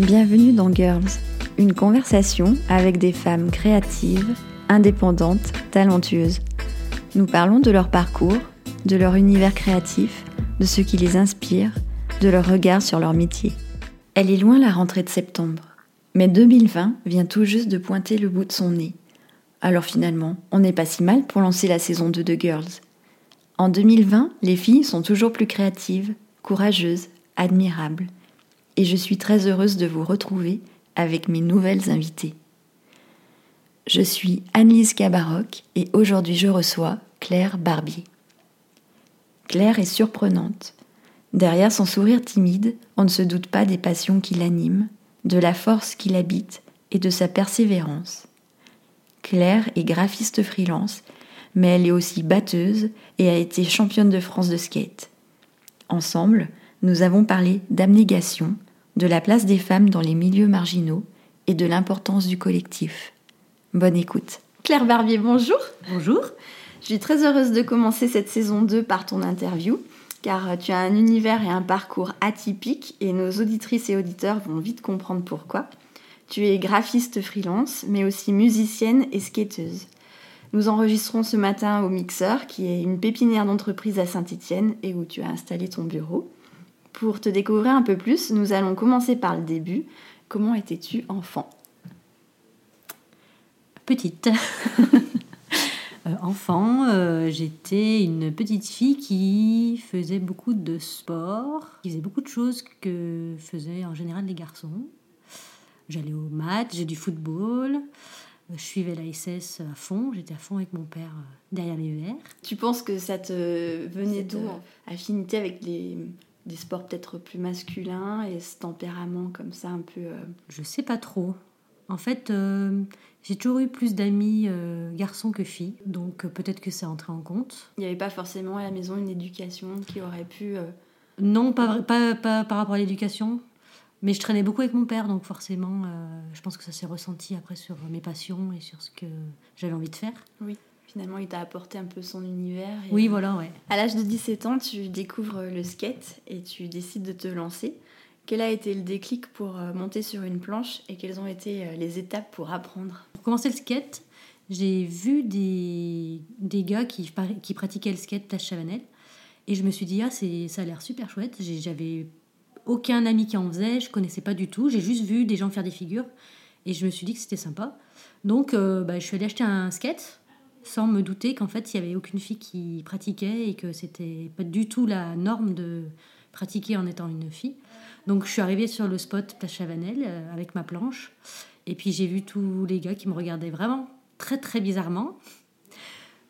Bienvenue dans Girls, une conversation avec des femmes créatives, indépendantes, talentueuses. Nous parlons de leur parcours, de leur univers créatif, de ce qui les inspire, de leur regard sur leur métier. Elle est loin la rentrée de septembre, mais 2020 vient tout juste de pointer le bout de son nez. Alors finalement, on n'est pas si mal pour lancer la saison 2 de Girls. En 2020, les filles sont toujours plus créatives, courageuses, admirables. Et je suis très heureuse de vous retrouver avec mes nouvelles invitées. Je suis Annelise Cabaroc et aujourd'hui je reçois Claire Barbier. Claire est surprenante. Derrière son sourire timide, on ne se doute pas des passions qui l'animent, de la force qui l'habite et de sa persévérance. Claire est graphiste freelance, mais elle est aussi batteuse et a été championne de France de skate. Ensemble, nous avons parlé d'abnégation, de la place des femmes dans les milieux marginaux et de l'importance du collectif. Bonne écoute. Claire Barbier, bonjour. Bonjour. Je suis très heureuse de commencer cette saison 2 par ton interview, car tu as un univers et un parcours atypiques et nos auditrices et auditeurs vont vite comprendre pourquoi. Tu es graphiste freelance, mais aussi musicienne et skateuse. Nous enregistrons ce matin au Mixeur, qui est une pépinière d'entreprise à Saint-Étienne et où tu as installé ton bureau. Pour te découvrir un peu plus, nous allons commencer par le début. Comment étais-tu enfant? Petite. Euh, enfant, euh, j'étais une petite fille qui faisait beaucoup de sport, qui faisait beaucoup de choses que faisaient en général les garçons. J'allais au match, j'ai du football, euh, je suivais la SS à fond, j'étais à fond avec mon père derrière les verres. Tu penses que ça te venait d'où Affinité avec les, des sports peut-être plus masculins et ce tempérament comme ça un peu... Je sais pas trop. En fait, j'ai toujours eu plus d'amis euh, garçons que filles, donc euh, peut-être que c'est entré en compte. Il n'y avait pas forcément à la maison une éducation qui aurait pu... Euh, non, pas, pas, pas, par rapport à l'éducation, mais je traînais beaucoup avec mon père, donc forcément, je pense que ça s'est ressenti après sur mes passions et sur ce que j'avais envie de faire. Oui, finalement, il t'a apporté un peu son univers. oui, voilà, ouais. À l'âge de 17 ans, tu découvres le skate et tu décides de te lancer. Quel a été le déclic pour euh, monter sur une planche et quelles ont été euh, les étapes pour apprendre? Pour commencer le skate, j'ai vu des, des gars qui, qui pratiquaient le skate place Chavanel et je me suis dit, ah, ça a l'air super chouette. J'avais aucun ami qui en faisait, je connaissais pas du tout. J'ai juste vu des gens faire des figures et je me suis dit que c'était sympa. Donc, euh, bah, je suis allée acheter un skate sans me douter qu'en fait, il n'y avait aucune fille qui pratiquait et que c'était pas du tout la norme de pratiquer en étant une fille. Donc je suis arrivée sur le spot Place Chavanel euh, avec ma planche. Et puis j'ai vu tous les gars qui me regardaient vraiment très très bizarrement.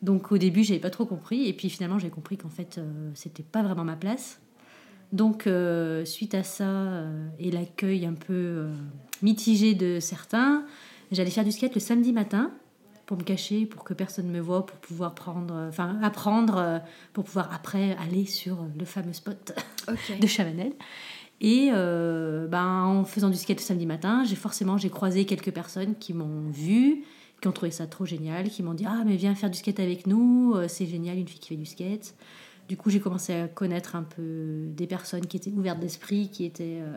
Donc au début, j'avais pas trop compris. Et puis finalement, j'ai compris qu'en fait, euh, c'était pas vraiment ma place. Donc euh, suite à ça et l'accueil un peu mitigé de certains, j'allais faire du skate le samedi matin pour me cacher, pour que personne ne me voit, pour pouvoir prendre, enfin apprendre, pour pouvoir après aller sur le fameux spot de Chavanel. Et euh, ben, en faisant du skate le samedi matin, j'ai forcément j'ai croisé quelques personnes qui m'ont vu, qui ont trouvé ça trop génial, qui m'ont dit ah mais viens faire du skate avec nous, euh, c'est génial une fille qui fait du skate. Du coup j'ai commencé à connaître un peu des personnes qui étaient ouvertes d'esprit, qui étaient euh,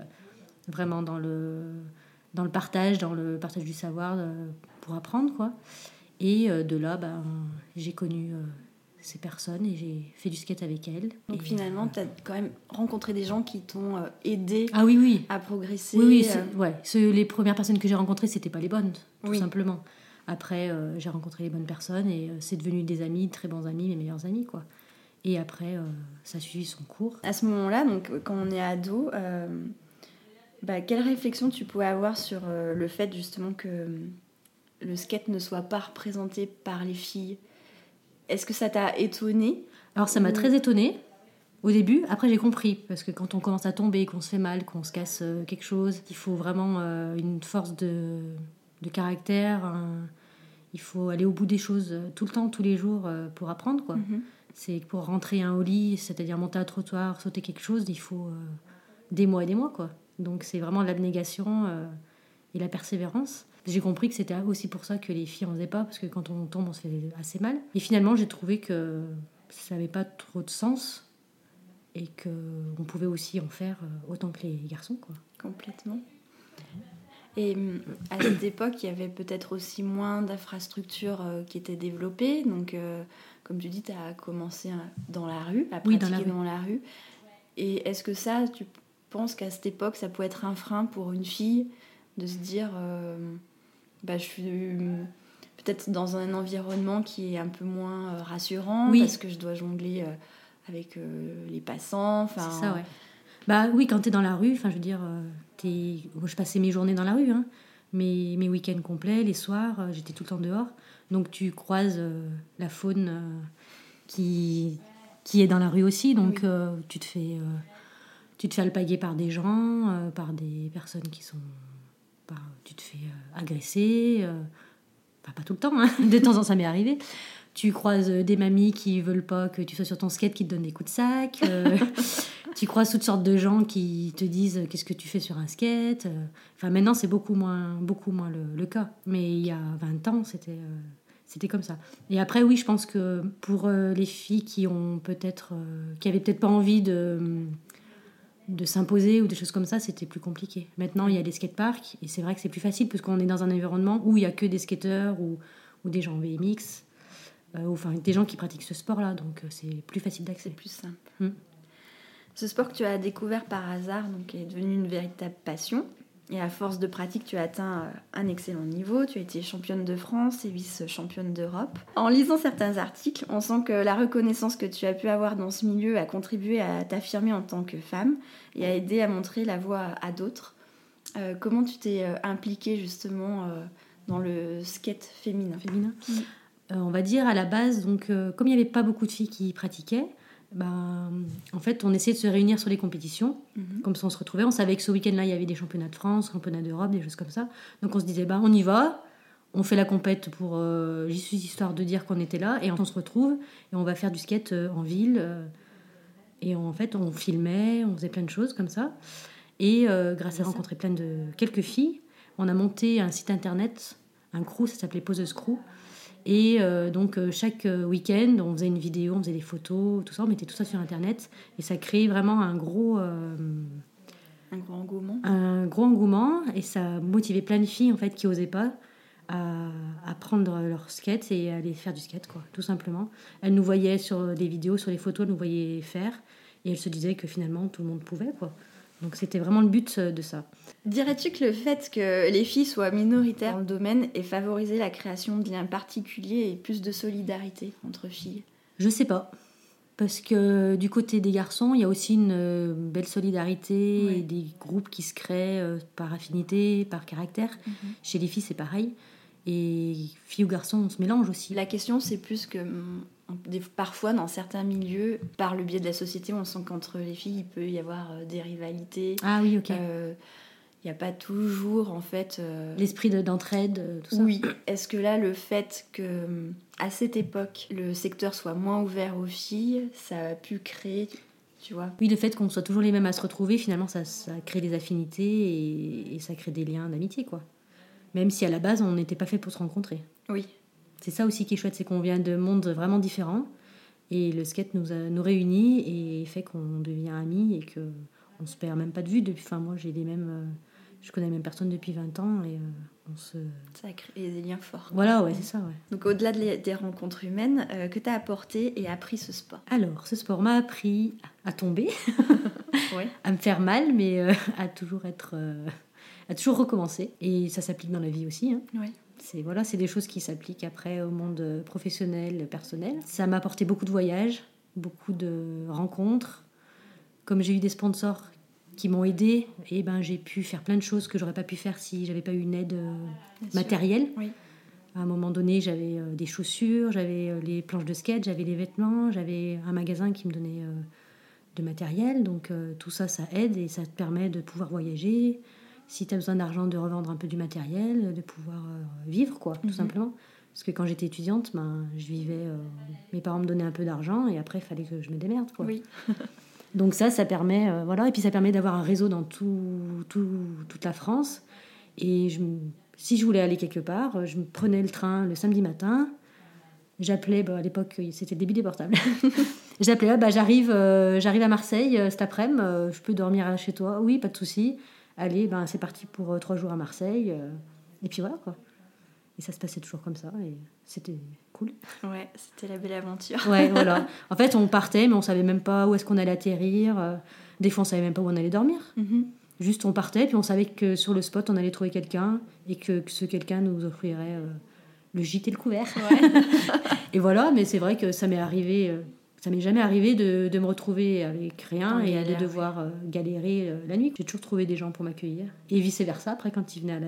vraiment dans le dans le partage, dans le partage du savoir pour apprendre quoi. Et de là ben, j'ai connu ces personnes et j'ai fait du skate avec elles. Donc finalement, tu as quand même rencontré des gens qui t'ont euh, aidé ah, oui, oui. à progresser. Oui, oui euh. ouais. les premières personnes que j'ai rencontrées, c'était pas les bonnes, tout simplement. Après, euh, j'ai rencontré les bonnes personnes et c'est devenu des amis, très bons amis, mes meilleurs amis, quoi. Et après, ça a suivi son cours. À ce moment-là, donc quand on est ado, bah, quelle réflexion tu pouvais avoir sur le fait justement que le skate ne soit pas représenté par les filles est-ce que ça t'a étonné Alors ça m'a très étonné au début. Après j'ai compris parce que quand on commence à tomber, qu'on se fait mal, qu'on se casse euh, quelque chose, il faut vraiment euh, une force de, caractère. il faut aller au bout des choses euh, tout le temps, tous les jours pour apprendre quoi. Mhm. C'est pour rentrer un lit, c'est-à-dire monter un trottoir, sauter quelque chose, il faut des mois et des mois quoi. Donc c'est vraiment l'abnégation et la persévérance. J'ai compris que c'était aussi pour ça que les filles en faisaient pas, parce que quand on tombe, on se fait assez mal. Et finalement, j'ai trouvé que ça n'avait pas trop de sens et qu'on pouvait aussi en faire euh, autant que les garçons. Quoi. Complètement. Et hum, à cette époque, il y avait peut-être aussi moins d'infrastructures euh, qui étaient développées. Donc, euh, comme tu dis, tu as commencé euh, dans la rue, à Oui, pratiquer dans la rue. dans la rue. Et est-ce que ça, tu penses qu'à cette époque, ça peut être un frein pour une fille de se dire, euh, bah, je suis hum, peut-être dans un environnement qui est un peu moins euh, rassurant Oui. parce que je dois jongler euh, avec euh, les passants. C'est ça, ouais. Bah oui, quand t'es dans la rue, enfin, je veux dire, euh, moi, je passais mes journées dans la rue, hein. mes, mes week-ends complets, les soirs, euh, j'étais tout le temps dehors. Donc tu croises euh, la faune euh, qui, qui est dans la rue aussi, donc Oui. euh, tu te fais, euh, tu te fais alpaguer par des gens, euh, par des personnes qui sont, par- tu te fais euh, agresser, euh, enfin, pas tout le temps, hein. de temps en temps ça m'est arrivé. Tu croises euh, des mamies qui veulent pas que tu sois sur ton skate, qui te donnent des coups de sac. tu croises toutes sortes de gens qui te disent qu'est-ce que tu fais sur un skate. Enfin, maintenant, c'est beaucoup moins, beaucoup moins le, le cas. Mais il y a 20 ans, c'était c'était comme ça. Et après, oui, je pense que pour les filles qui ont peut-être, qui avaient peut-être pas envie de de s'imposer ou des choses comme ça, c'était plus compliqué. Maintenant, il y a les skateparks et c'est vrai que c'est plus facile parce qu'on est dans un environnement où il y a que des skateurs ou, ou des gens en BMX, euh, ou, enfin des gens qui pratiquent ce sport-là, donc euh, c'est plus facile d'accès. c'est plus simple. Mm. Ce sport que tu as découvert par hasard donc, est devenu une véritable passion. Et à force de pratique, tu as atteint euh, un excellent niveau. Tu as été championne de France et vice-championne d'Europe. En lisant certains articles, on sent que la reconnaissance que tu as pu avoir dans ce milieu a contribué à t'affirmer en tant que femme et a aidé à montrer la voie à d'autres. Euh, comment tu t'es euh, impliquée justement dans le skate féminin? Féminin. On va dire à la base, donc comme il n'y avait pas beaucoup de filles qui pratiquaient, ben, en fait, on essayait de se réunir sur les compétitions. Mhm. Comme ça, on se retrouvait. On savait que ce week-end-là, il y avait des championnats de France, championnats d'Europe, des choses comme ça. Donc on se disait, bah, on y va. On fait la compète pour euh, juste histoire de dire qu'on était là. Et on se retrouve et on va faire du skate euh, en ville. euh, et en fait, on filmait, on faisait plein de choses comme ça. Et euh, grâce à rencontrer plein de quelques filles, on a monté un site internet, un crew, ça s'appelait Poseuse Crew. Et euh, donc euh, chaque euh, week-end, on faisait une vidéo, on faisait des photos, tout ça, on mettait tout ça sur internet. Et ça créait vraiment un gros, euh, Un grand engouement. un gros engouement. Et ça motivait plein de filles en fait qui osaient pas à, à prendre leur skate et aller faire du skate, quoi, tout simplement. Elles nous voyaient sur des vidéos, sur les photos, elles nous voyaient faire. Et elles se disaient que finalement tout le monde pouvait, quoi. Donc c'était vraiment le but euh, de ça. Dirais-tu que le fait que les filles soient minoritaires dans le domaine ait favorisé la création de liens particuliers et plus de solidarité entre filles? Je sais pas. Parce que du côté des garçons, il y a aussi une euh, belle solidarité et des groupes qui se créent euh, par affinité, par caractère. Chez les filles, c'est pareil. Et filles ou garçons, on se mélange aussi. La question, c'est plus que hum, parfois, dans certains milieux, par le biais de la société, on sent qu'entre les filles, il peut y avoir euh, des rivalités. Ah oui, ok. Euh, Il n'y a pas toujours, en fait. euh, L'esprit de- d'entraide, tout ça. Oui. Est-ce que là, le fait que à cette époque, le secteur soit moins ouvert aux filles, ça a pu créer, tu vois? Oui, le fait qu'on soit toujours les mêmes à se retrouver, finalement, ça, ça crée des affinités et, et ça crée des liens d'amitié, quoi. Même si à la base, on n'était pas fait pour se rencontrer. Oui. C'est ça aussi qui est chouette, c'est qu'on vient de mondes vraiment différents. Et le skate nous, a, nous réunit et fait qu'on devient amis et que on se perd même pas de vue. Depuis, enfin, moi, j'ai les mêmes, euh, je connais les mêmes personnes depuis 20 ans et euh, on se. Ça a créé des liens forts. Voilà, ouais, c'est ça, ouais. Donc au-delà de des rencontres humaines, euh, que tu as apporté et appris ce sport? Alors, ce sport m'a appris à tomber, Ouais. à me faire mal, mais euh, à toujours être, euh, à toujours recommencer. Et ça s'applique dans la vie aussi. hein. Ouais. C'est voilà, c'est des choses qui s'appliquent après au monde euh, professionnel, personnel. Ça m'a apporté beaucoup de voyages, beaucoup de rencontres. Comme j'ai eu des sponsors qui m'ont aidé, et ben j'ai pu faire plein de choses que j'aurais pas pu faire si j'avais pas eu une aide euh, matérielle. Oui. À un moment donné, j'avais euh, des chaussures, j'avais euh, les planches de skate, j'avais les vêtements, j'avais un magasin qui me donnait de matériel. Donc tout ça, ça aide et ça te permet de pouvoir voyager. Si tu as besoin d'argent, de revendre un peu du matériel, de pouvoir euh, vivre, quoi, tout Mhm. simplement. Parce que quand j'étais étudiante, ben, je vivais. euh, mes parents me donnaient un peu d'argent et après, il fallait que je me démerde, quoi. Oui. Donc ça, ça permet, euh, voilà, et puis ça permet d'avoir un réseau dans tout, tout- toute la France. Et je, si je voulais aller quelque part, je me prenais le train le samedi matin. J'appelais, bah, à l'époque, c'était le début des portables. J'appelais, ah, bah, j'arrive, euh, j'arrive à Marseille cet après-midi, je peux dormir chez toi Oui, pas de souci. Allez, ben, c'est parti pour euh, trois jours à Marseille. euh, et puis voilà, quoi. Et ça se passait toujours comme ça, et c'était cool. Ouais, c'était la belle aventure. Ouais, voilà. En fait, on partait, mais on savait même pas où est-ce qu'on allait atterrir. euh, Des fois, on savait même pas où on allait dormir. Mhm. Juste, on partait, puis on savait que sur le spot, on allait trouver quelqu'un, et que, que ce quelqu'un nous offrirait euh, le gîte et le couvert. Ouais. Et voilà, mais c'est vrai que ça m'est arrivé, euh, ça m'est jamais arrivé de, de me retrouver avec rien En et galère, de devoir euh, galérer euh, la nuit. J'ai toujours trouvé des gens pour m'accueillir. Et vice versa, après, quand ils venaient la-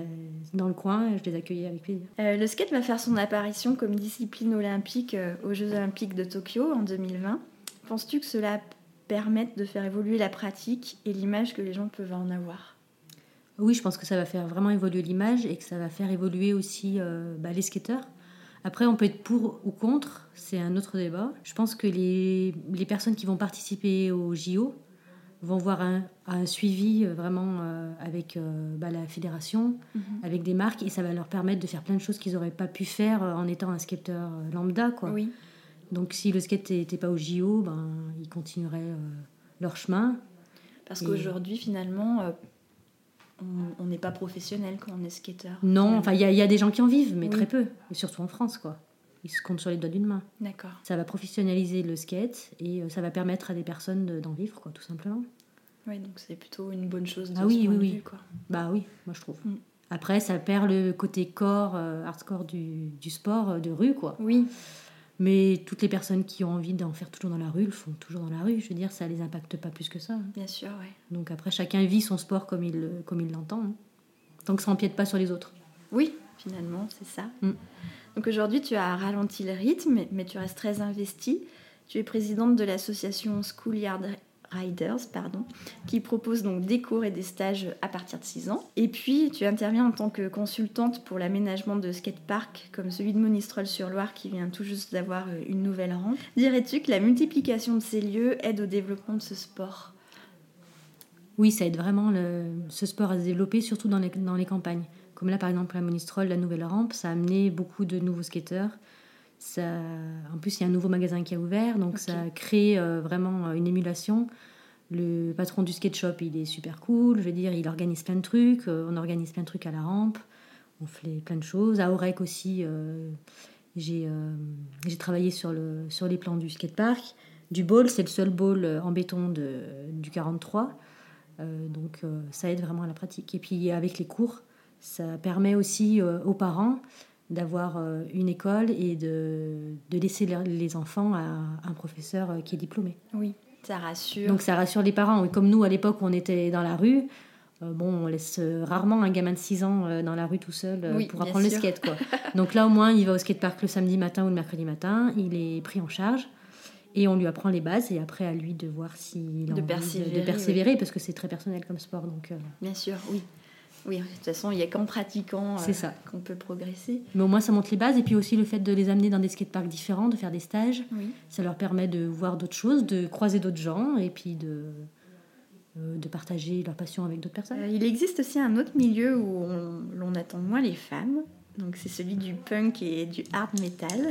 dans le coin, je les accueillais avec plaisir. Euh, le skate va faire son apparition comme discipline olympique euh, aux Jeux Olympiques de Tokyo en 2020. Penses-tu que cela permette de faire évoluer la pratique et l'image que les gens peuvent en avoir? Oui, je pense que ça va faire vraiment évoluer l'image et que ça va faire évoluer aussi euh, bah, les skateurs. Après, on peut être pour ou contre, c'est un autre débat. Je pense que les, les personnes qui vont participer au JO vont voir un, un suivi euh, vraiment euh, avec euh, bah, la fédération, avec des marques, et ça va leur permettre de faire plein de choses qu'ils n'auraient pas pu faire en étant un skateur lambda. Quoi. Oui. Donc si le skate n'était pas au JO, ben, ils continueraient euh, leur chemin. Parce Et- qu'aujourd'hui, finalement, on n'est pas professionnel quand on est skateur. Non, finalement. enfin, il y, y a des gens qui en vivent, mais Oui. très peu. Et surtout en France, quoi. Ils se comptent sur les doigts d'une main. D'accord. Ça va professionnaliser le skate et euh, ça va permettre à des personnes de- d'en vivre, quoi, tout simplement. Oui, donc c'est plutôt une bonne chose de Ah ce oui, point oui, de oui. vue, quoi. Bah oui, moi je trouve. Mm. Après, ça perd le côté corps, euh, hardcore du, du sport euh, de rue, quoi. Oui, Mais toutes les personnes qui ont envie d'en faire toujours dans la rue le font toujours dans la rue. Je veux dire, ça les impacte pas plus que ça. hein. bien sûr, ouais. Donc après, chacun vit son sport comme il comme il l'entend. hein. Tant que ça empiète pas sur les autres. Oui, finalement, c'est ça. Mm. Donc aujourd'hui, tu as ralenti le rythme, mais- mais tu restes très investie. Tu es présidente de l'association Schoolyard Riders, pardon, qui propose donc des cours et des stages à partir de 6 ans. Et puis, tu interviens en tant que consultante pour l'aménagement de skateparks comme celui de Monistrol-sur-Loire qui vient tout juste d'avoir euh, une nouvelle rampe. Dirais-tu que la multiplication de ces lieux aide au développement de ce sport? Oui, ça aide vraiment ce sport à se développer, surtout dans les, dans les campagnes. Comme là, par exemple, à Monistrol, la nouvelle rampe, ça a amené beaucoup de nouveaux skateurs. Ça, en plus, il y a un nouveau magasin qui a ouvert, donc ça a créé euh, vraiment euh, une émulation. Le patron du skate shop, il est super cool. Je veux dire, il organise plein de trucs. euh, on organise plein de trucs à la rampe. On fait plein de choses. À Aurec aussi, euh, j'ai travaillé sur, le, sur les plans du skatepark. Du bowl, c'est le seul bowl en béton de, du 43. Euh, donc ça aide vraiment à la pratique. Et puis avec les cours, ça permet aussi aux parents d'avoir euh, une école et de, de laisser les enfants à un professeur euh, qui est diplômé. Oui, ça rassure. Donc ça rassure les parents. Et comme nous, à l'époque on était dans la rue, euh, bon, on laisse rarement un gamin de 6 ans dans la rue tout seul Oui, pour apprendre le skate. Quoi. Donc là, au moins, il va au skatepark le samedi matin ou le mercredi matin, il est pris en charge. Et on lui apprend les bases et après à lui de voir s'il a De persévérer, de persévérer parce que c'est très personnel comme sport. Donc, Bien sûr, oui. Oui, de toute façon, il n'y a qu'en pratiquant euh, ça. qu'on peut progresser. Mais au moins, ça montre les bases. Et puis aussi le fait de les amener dans des skateparks différents, de faire des stages, Oui. ça leur permet de voir d'autres choses, de croiser d'autres gens et puis de, euh, de partager leur passion avec d'autres personnes. Euh, il existe aussi un autre milieu où on- l'on attend moins les femmes. Donc c'est celui du punk et du hard metal.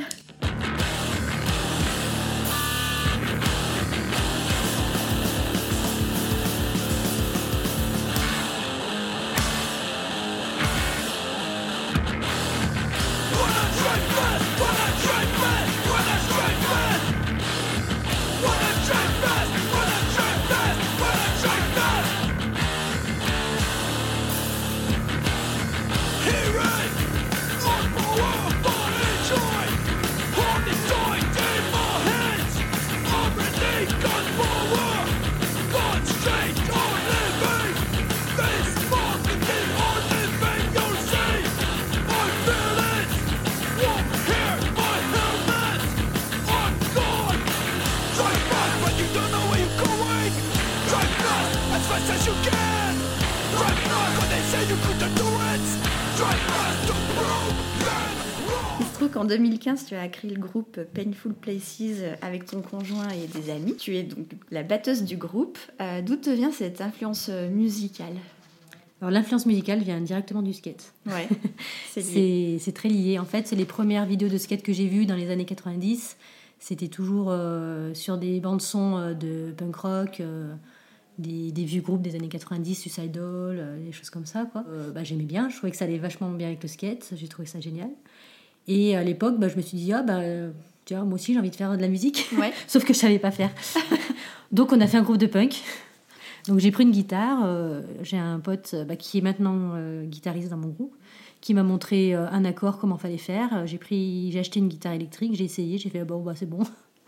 Il se trouve qu'en 2015, tu as créé le groupe Painful Places avec ton conjoint et des amis. Tu es donc la batteuse du groupe. Euh, D'où te vient cette influence musicale? Alors l'influence musicale vient directement du skate. Ouais, c'est très lié. En fait, c'est les premières vidéos de skate que j'ai vues dans les années 90. C'était toujours euh, sur des bandes son euh, de punk rock. euh, des, des vieux groupes des années 90, Suicidal, euh, des choses comme ça. Quoi. Euh, bah, j'aimais bien, je trouvais que ça allait vachement bien avec le skate, j'ai trouvé ça génial. Et à l'époque, bah, je me suis dit, ah bah, tu vois, moi aussi j'ai envie de faire de la musique, Ouais. sauf que je savais pas faire. Donc on a fait un groupe de punk. Donc j'ai pris une guitare, euh, j'ai un pote euh, bah, qui est maintenant guitariste dans mon groupe, qui m'a montré un accord, comment fallait faire. J'ai pris, j'ai acheté une guitare électrique, j'ai essayé, j'ai fait, bon, bah, c'est bon.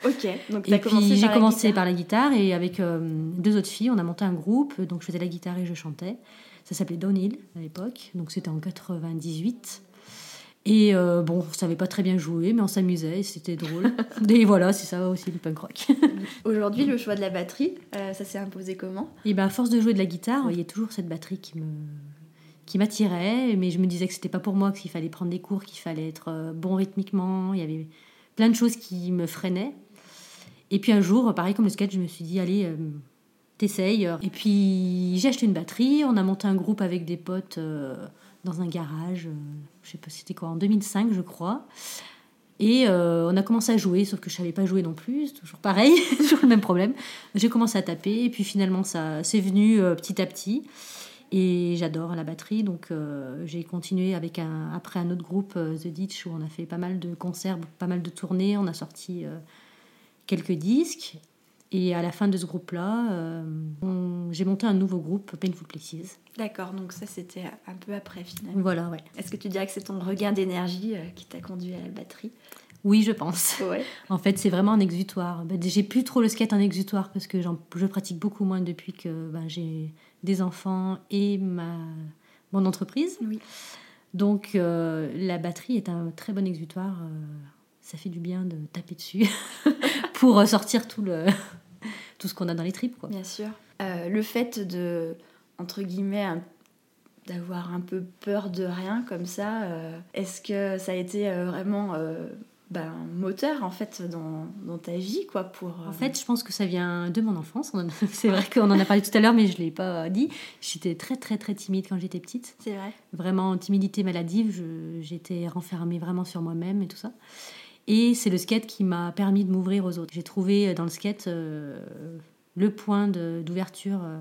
Ok, donc Et t'as puis commencé j'ai commencé par la guitare et avec euh, deux autres filles, on a monté un groupe. Donc je faisais la guitare et je chantais. Ça s'appelait Downhill à l'époque. Donc c'était en 98. Et euh, bon, on savait pas très bien jouer, mais on s'amusait et c'était drôle. et voilà, c'est ça aussi le punk rock. Aujourd'hui, le choix de la batterie, euh, ça s'est imposé comment? Et ben à force de jouer de la guitare, il y a toujours cette batterie qui me qui m'attirait, mais je me disais que c'était pas pour moi, qu'il fallait prendre des cours, qu'il fallait être bon rythmiquement. Il y avait plein de choses qui me freinaient. Et puis un jour, pareil comme le skate, je me suis dit allez, euh, t'essayes. Et puis j'ai acheté une batterie, on a monté un groupe avec des potes euh, dans un garage. euh, je sais pas, c'était quoi en 2005, je crois. Et euh, on a commencé à jouer, sauf que je savais pas jouer non plus, toujours pareil, toujours le même problème. J'ai commencé à taper, et puis finalement ça c'est venu euh, petit à petit. Et j'adore la batterie, donc j'ai continué avec un, après un autre groupe, The Ditch, où on a fait pas mal de concerts, pas mal de tournées, on a sorti quelques disques. Et à la fin de ce groupe-là, euh, j'ai monté un nouveau groupe, Painful Places. D'accord, donc ça c'était un peu après finalement. Voilà, ouais. Est-ce que tu dirais que c'est ton regain d'énergie euh, qui t'a conduit à la batterie? Oui, je pense. Ouais. En fait, c'est vraiment un exutoire. Ben, j'ai plus trop le skate en exutoire parce que j'en- je pratique beaucoup moins depuis que ben, j'ai des enfants et ma, mon entreprise. Oui. Donc, euh, la batterie est un très bon exutoire. ça fait du bien de taper dessus pour sortir tout, le, tout ce qu'on a dans les tripes. Quoi. Bien sûr. Euh, le fait de, entre guillemets, un- d'avoir un peu peur de rien comme ça, euh, est-ce que ça a été euh, vraiment euh, ben, moteur en fait dans, dans ta vie quoi pour En fait, je pense que ça vient de mon enfance. C'est vrai qu'on en a parlé tout à l'heure, mais je ne l'ai pas dit. J'étais très, très, très timide quand j'étais petite. c'est vrai vraiment timidité maladive. Je- J'étais renfermée vraiment sur moi-même et tout ça. Et c'est le skate qui m'a permis de m'ouvrir aux autres. J'ai trouvé dans le skate euh, le point d'ouverture. euh,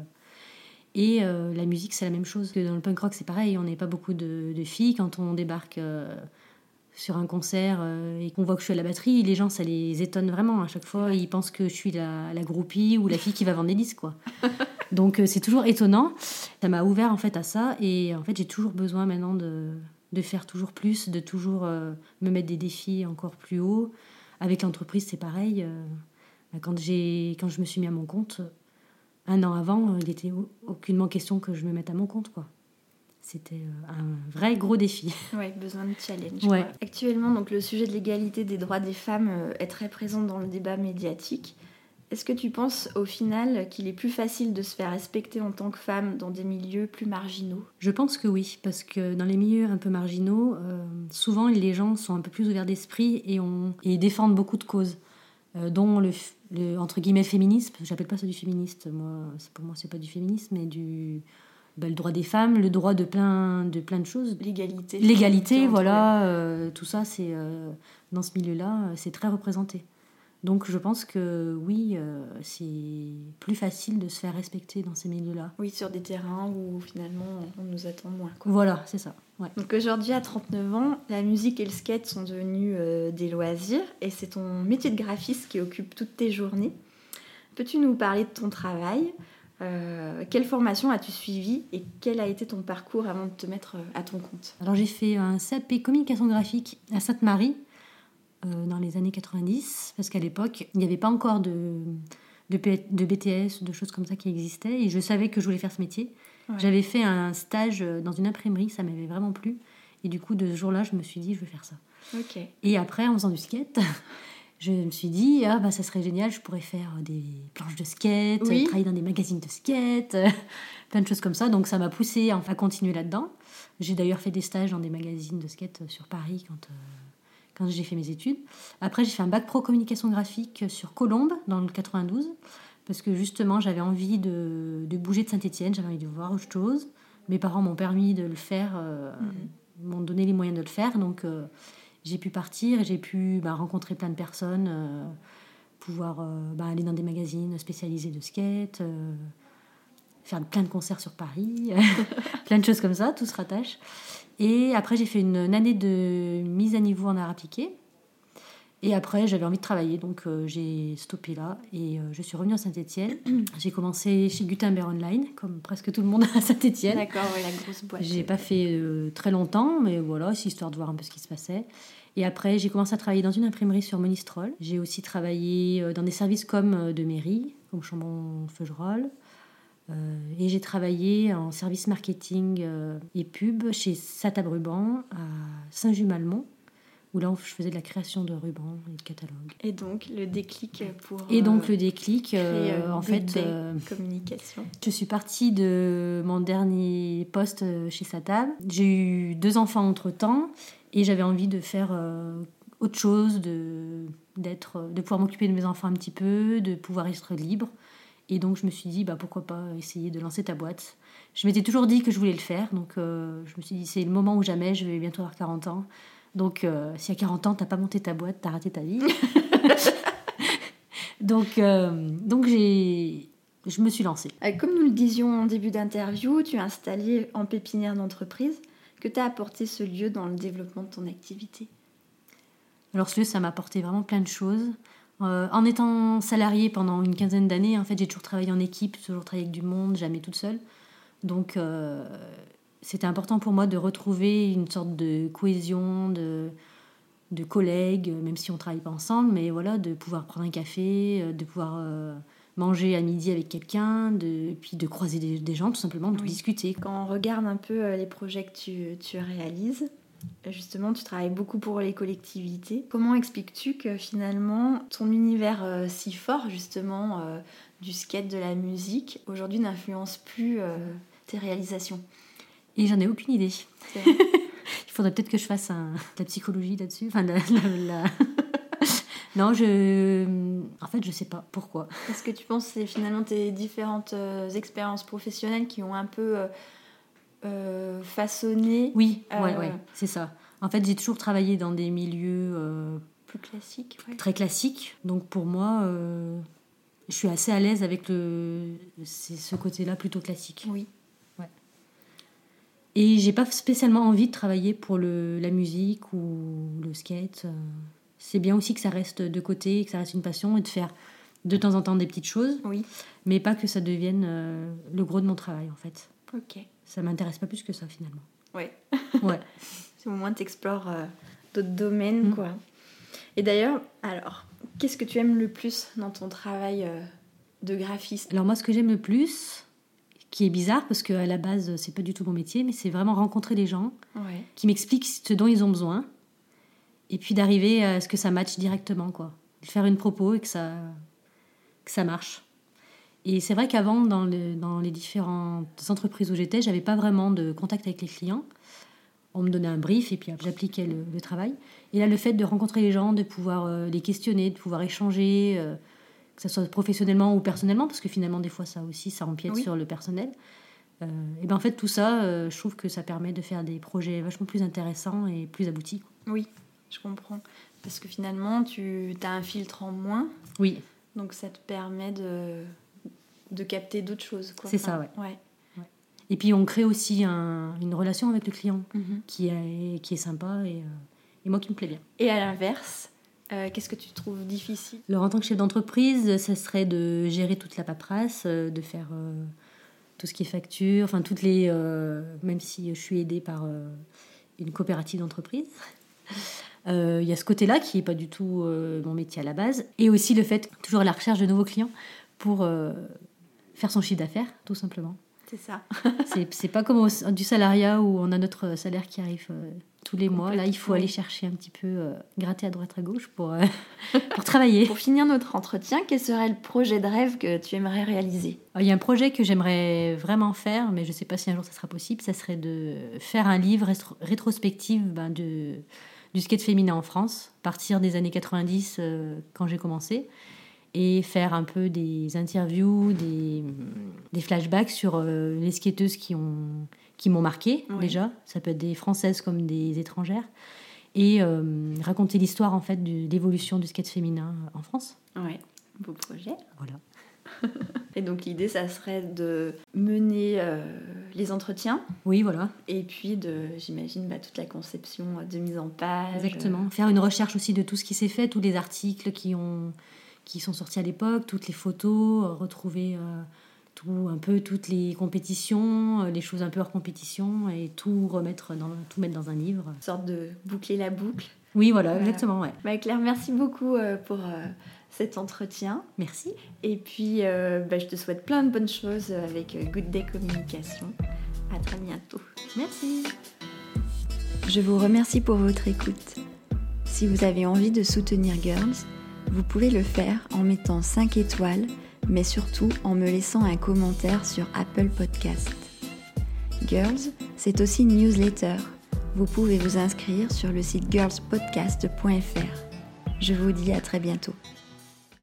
et euh, la musique, c'est la même chose. Que dans le punk rock, c'est pareil. On n'est pas beaucoup de, de filles. Quand on débarque euh, sur un concert euh, et qu'on voit que je suis à la batterie, les gens, ça les étonne vraiment. À chaque fois, ils pensent que je suis la, la groupie ou la fille qui va vendre des disques, quoi. Donc euh, c'est toujours étonnant. Ça m'a ouvert en fait à ça et en fait j'ai toujours besoin maintenant de, de faire toujours plus, de toujours euh, me mettre des défis encore plus hauts. Avec l'entreprise c'est pareil. euh, bah, quand, j'ai, quand je me suis mis à mon compte, un an avant, il n'était aucunement question que je me mette à mon compte. quoi. C'était euh, un vrai gros défi. Ouais, besoin de challenge. Ouais. Actuellement, donc le sujet de l'égalité des droits des femmes est très présent dans le débat médiatique. Est-ce que tu penses au final qu'il est plus facile de se faire respecter en tant que femme dans des milieux plus marginaux? Je pense que oui, parce que dans les milieux un peu marginaux, euh, souvent les gens sont un peu plus ouverts d'esprit et, et défendent beaucoup de causes, euh, dont le, le, entre guillemets féminisme. J'appelle pas ça du féministe, moi, pour moi c'est pas du féminisme, mais du ben, le droit des femmes, le droit de plein de plein de choses. L'égalité. L'égalité, voilà, euh, tout ça, c'est dans ce milieu-là, c'est très représenté. Donc je pense que oui, euh, c'est plus facile de se faire respecter dans ces milieux-là. Oui, sur des terrains où finalement on nous attend moins. quoi. Voilà, c'est ça. Ouais. Donc aujourd'hui, à 39 ans, la musique et le skate sont devenus euh, des loisirs et c'est ton métier de graphiste qui occupe toutes tes journées. Peux-tu nous parler de ton travail? Euh, Quelle formation as-tu suivi et quel a été ton parcours avant de te mettre à ton compte? Alors j'ai fait un CAP communication graphique à Sainte-Marie dans les années 90, parce qu'à l'époque, il n'y avait pas encore de, de, de BTS ou de choses comme ça qui existaient, et je savais que je voulais faire ce métier. Ouais. J'avais fait un stage euh, dans une imprimerie, ça m'avait vraiment plu, et du coup, de ce jour-là, je me suis dit, je vais faire ça. Et après, en faisant du skate, je me suis dit, ah bah ça serait génial, je pourrais faire des planches de skate, Oui. travailler dans des magazines de skate, plein de choses comme ça. Donc ça m'a poussé à, continuer là-dedans. J'ai d'ailleurs fait des stages dans des magazines de skate sur Paris quand, euh, quand j'ai fait mes études. Après, j'ai fait un bac pro communication graphique sur Colombes dans le 92, parce que justement, j'avais envie de, de bouger de Saint-Etienne, j'avais envie de voir autre chose. Mes parents m'ont permis de le faire, euh, m'ont donné les moyens de le faire, donc euh, j'ai pu partir et j'ai pu bah, rencontrer plein de personnes, euh, pouvoir bah, aller dans des magazines spécialisés de skate, faire plein de concerts sur Paris, plein de choses comme ça, tout se rattache. Et après, j'ai fait une, année de mise à niveau en art appliqué. Et après, j'avais envie de travailler, donc euh, j'ai stoppé là et euh, je suis revenue à Saint-Etienne. j'ai commencé chez Gutenberg Online, comme presque tout le monde à Saint-Etienne. D'accord, la grosse boîte. J'ai pas fait euh, très longtemps, mais voilà, c'est histoire de voir un peu ce qui se passait. Et après, j'ai commencé à travailler dans une imprimerie sur Monistrol. J'ai aussi travaillé dans des services comme de mairie, comme Chambon-Feugerolles. Et j'ai travaillé en service marketing et pub chez Satab Ruban à Saint-Just-Malmont où là je faisais de la création de rubans et de catalogues. Et donc le déclic pour. Et donc euh, le déclic, euh, euh, en fait. communication. Je suis partie de mon dernier poste chez Satab. J'ai eu deux enfants entre temps et j'avais envie de faire autre chose, de, d'être, de pouvoir m'occuper de mes enfants un petit peu, de pouvoir être libre. Et donc je me suis dit, bah, pourquoi pas essayer de lancer ta boîte. Je m'étais toujours dit que je voulais le faire, donc je me suis dit, c'est le moment ou jamais, je vais bientôt avoir 40 ans. Donc, euh, si à 40 ans, t'as pas monté ta boîte, t'as raté ta vie. donc, euh, donc j'ai, je me suis lancée. Euh, comme nous le disions en début d'interview, tu es installée en pépinière d'entreprise. Que t'a apporté ce lieu dans le développement de ton activité? Alors, ce lieu, ça m'a apporté vraiment plein de choses. En étant salariée pendant une quinzaine d'années, en fait, j'ai toujours travaillé en équipe, toujours travaillé avec du monde, jamais toute seule. Donc, c'était important pour moi de retrouver une sorte de cohésion, de, de collègues, même si on ne travaille pas ensemble, mais voilà, de pouvoir prendre un café, euh, de pouvoir euh, manger à midi avec quelqu'un, de, puis de croiser des, gens tout simplement, de discuter. Quand on regarde un peu euh, les projets que tu, tu réalises, Justement, tu travailles beaucoup pour les collectivités. Comment expliques-tu que finalement ton univers si fort, justement, du skate, de la musique, aujourd'hui n'influence plus tes réalisations? Et j'en ai aucune idée. Il faudrait peut-être que je fasse un, de la psychologie là-dessus. Enfin, non, je. En fait, je sais pas pourquoi. Est-ce que tu penses que c'est finalement tes différentes euh, expériences professionnelles qui ont un peu euh, euh, façonné Oui, ouais, ouais, c'est ça. En fait, j'ai toujours travaillé dans des milieux. Plus classiques, Très classiques. Donc pour moi, je suis assez à l'aise avec le, ce côté-là plutôt classique. Oui. Et j'ai pas spécialement envie de travailler pour le, la musique ou le skate. C'est bien aussi que ça reste de côté, que ça reste une passion et de faire de temps en temps des petites choses. Oui. Mais pas que ça devienne euh, le gros de mon travail en fait. Ok. Ça m'intéresse pas plus que ça finalement. Ouais. ouais. C'est au moins tu explores euh, d'autres domaines mm. quoi. Et d'ailleurs, alors, qu'est-ce que tu aimes le plus dans ton travail euh, de graphiste? Alors moi ce que j'aime le plus, qui est bizarre parce qu'à la base, c'est pas du tout mon métier, mais c'est vraiment rencontrer les gens qui m'expliquent ce dont ils ont besoin et puis d'arriver à ce que ça matche directement, quoi. De faire une propos et que ça, que ça marche. Et c'est vrai qu'avant, dans, dans, les différentes entreprises où j'étais, j'avais pas vraiment de contact avec les clients. On me donnait un brief et puis j'appliquais le, travail. Et là, le fait de rencontrer les gens, de pouvoir euh, les questionner, de pouvoir échanger, euh, que ce soit professionnellement ou personnellement, parce que finalement, des fois, ça aussi, ça empiète sur le personnel. Euh, et ben en fait, tout ça, euh, je trouve que ça permet de faire des projets vachement plus intéressants et plus aboutis. Oui, je comprends. Parce que finalement, tu as un filtre en moins. Oui. Donc ça te permet de, de capter d'autres choses. C'est ça, ouais. ouais. Et puis on crée aussi une relation avec le client mhm. qui, est, qui est sympa et, euh, et moi qui me plaît bien. Et à l'inverse, euh, qu'est-ce que tu trouves difficile? Alors, en tant que chef d'entreprise, ça serait de gérer toute la paperasse, euh, de faire euh, tout ce qui est facture, enfin, toutes les. même si je suis aidée par une coopérative d'entreprise. Il y a ce côté-là qui n'est pas du tout mon métier à la base. Et aussi le fait, toujours à la recherche de nouveaux clients pour faire son chiffre d'affaires, tout simplement. C'est ça. c'est pas comme du salariat où on a notre salaire qui arrive tous les mois. Là, il faut aller chercher un petit peu, euh, gratter à droite à gauche pour, euh, pour travailler. pour finir notre entretien, quel serait le projet de rêve que tu aimerais réaliser? Il y a un projet que j'aimerais vraiment faire, mais je ne sais pas si un jour ça sera possible. Ça serait de faire un livre rétrospectif ben, de, du skate féminin en France, partir des années 90 euh, quand j'ai commencé et faire un peu des interviews, des, des flashbacks sur les skateuses qui ont qui m'ont marqué déjà. Ça peut être des françaises comme des étrangères. Et euh, raconter l'histoire en fait de l'évolution du skate féminin en France. Ouais, beau projet. Voilà. Et donc l'idée, ça serait de mener euh, les entretiens. Oui, voilà. Et puis, de, j'imagine, bah, toute la conception de mise en page. Exactement. Faire une recherche aussi de tout ce qui s'est fait, tous les articles qui, ont, qui sont sortis à l'époque, toutes les photos, retrouver tout, un peu toutes les compétitions, les choses un peu hors compétition, et tout remettre dans, tout mettre dans un livre. Une sorte de boucler la boucle. Oui, voilà, exactement. Ouais. Bah, Claire, merci beaucoup pour cet entretien. Merci. Et puis, euh, bah, je te souhaite plein de bonnes choses avec euh, Good Day Communication. À très bientôt. Merci. Je vous remercie pour votre écoute. Si vous avez envie de soutenir Girls, vous pouvez le faire en mettant 5 étoiles, mais surtout en me laissant un commentaire sur Apple Podcast. Girls, c'est aussi une newsletter. Vous pouvez vous inscrire sur le site girlspodcast.fr. Je vous dis à très bientôt.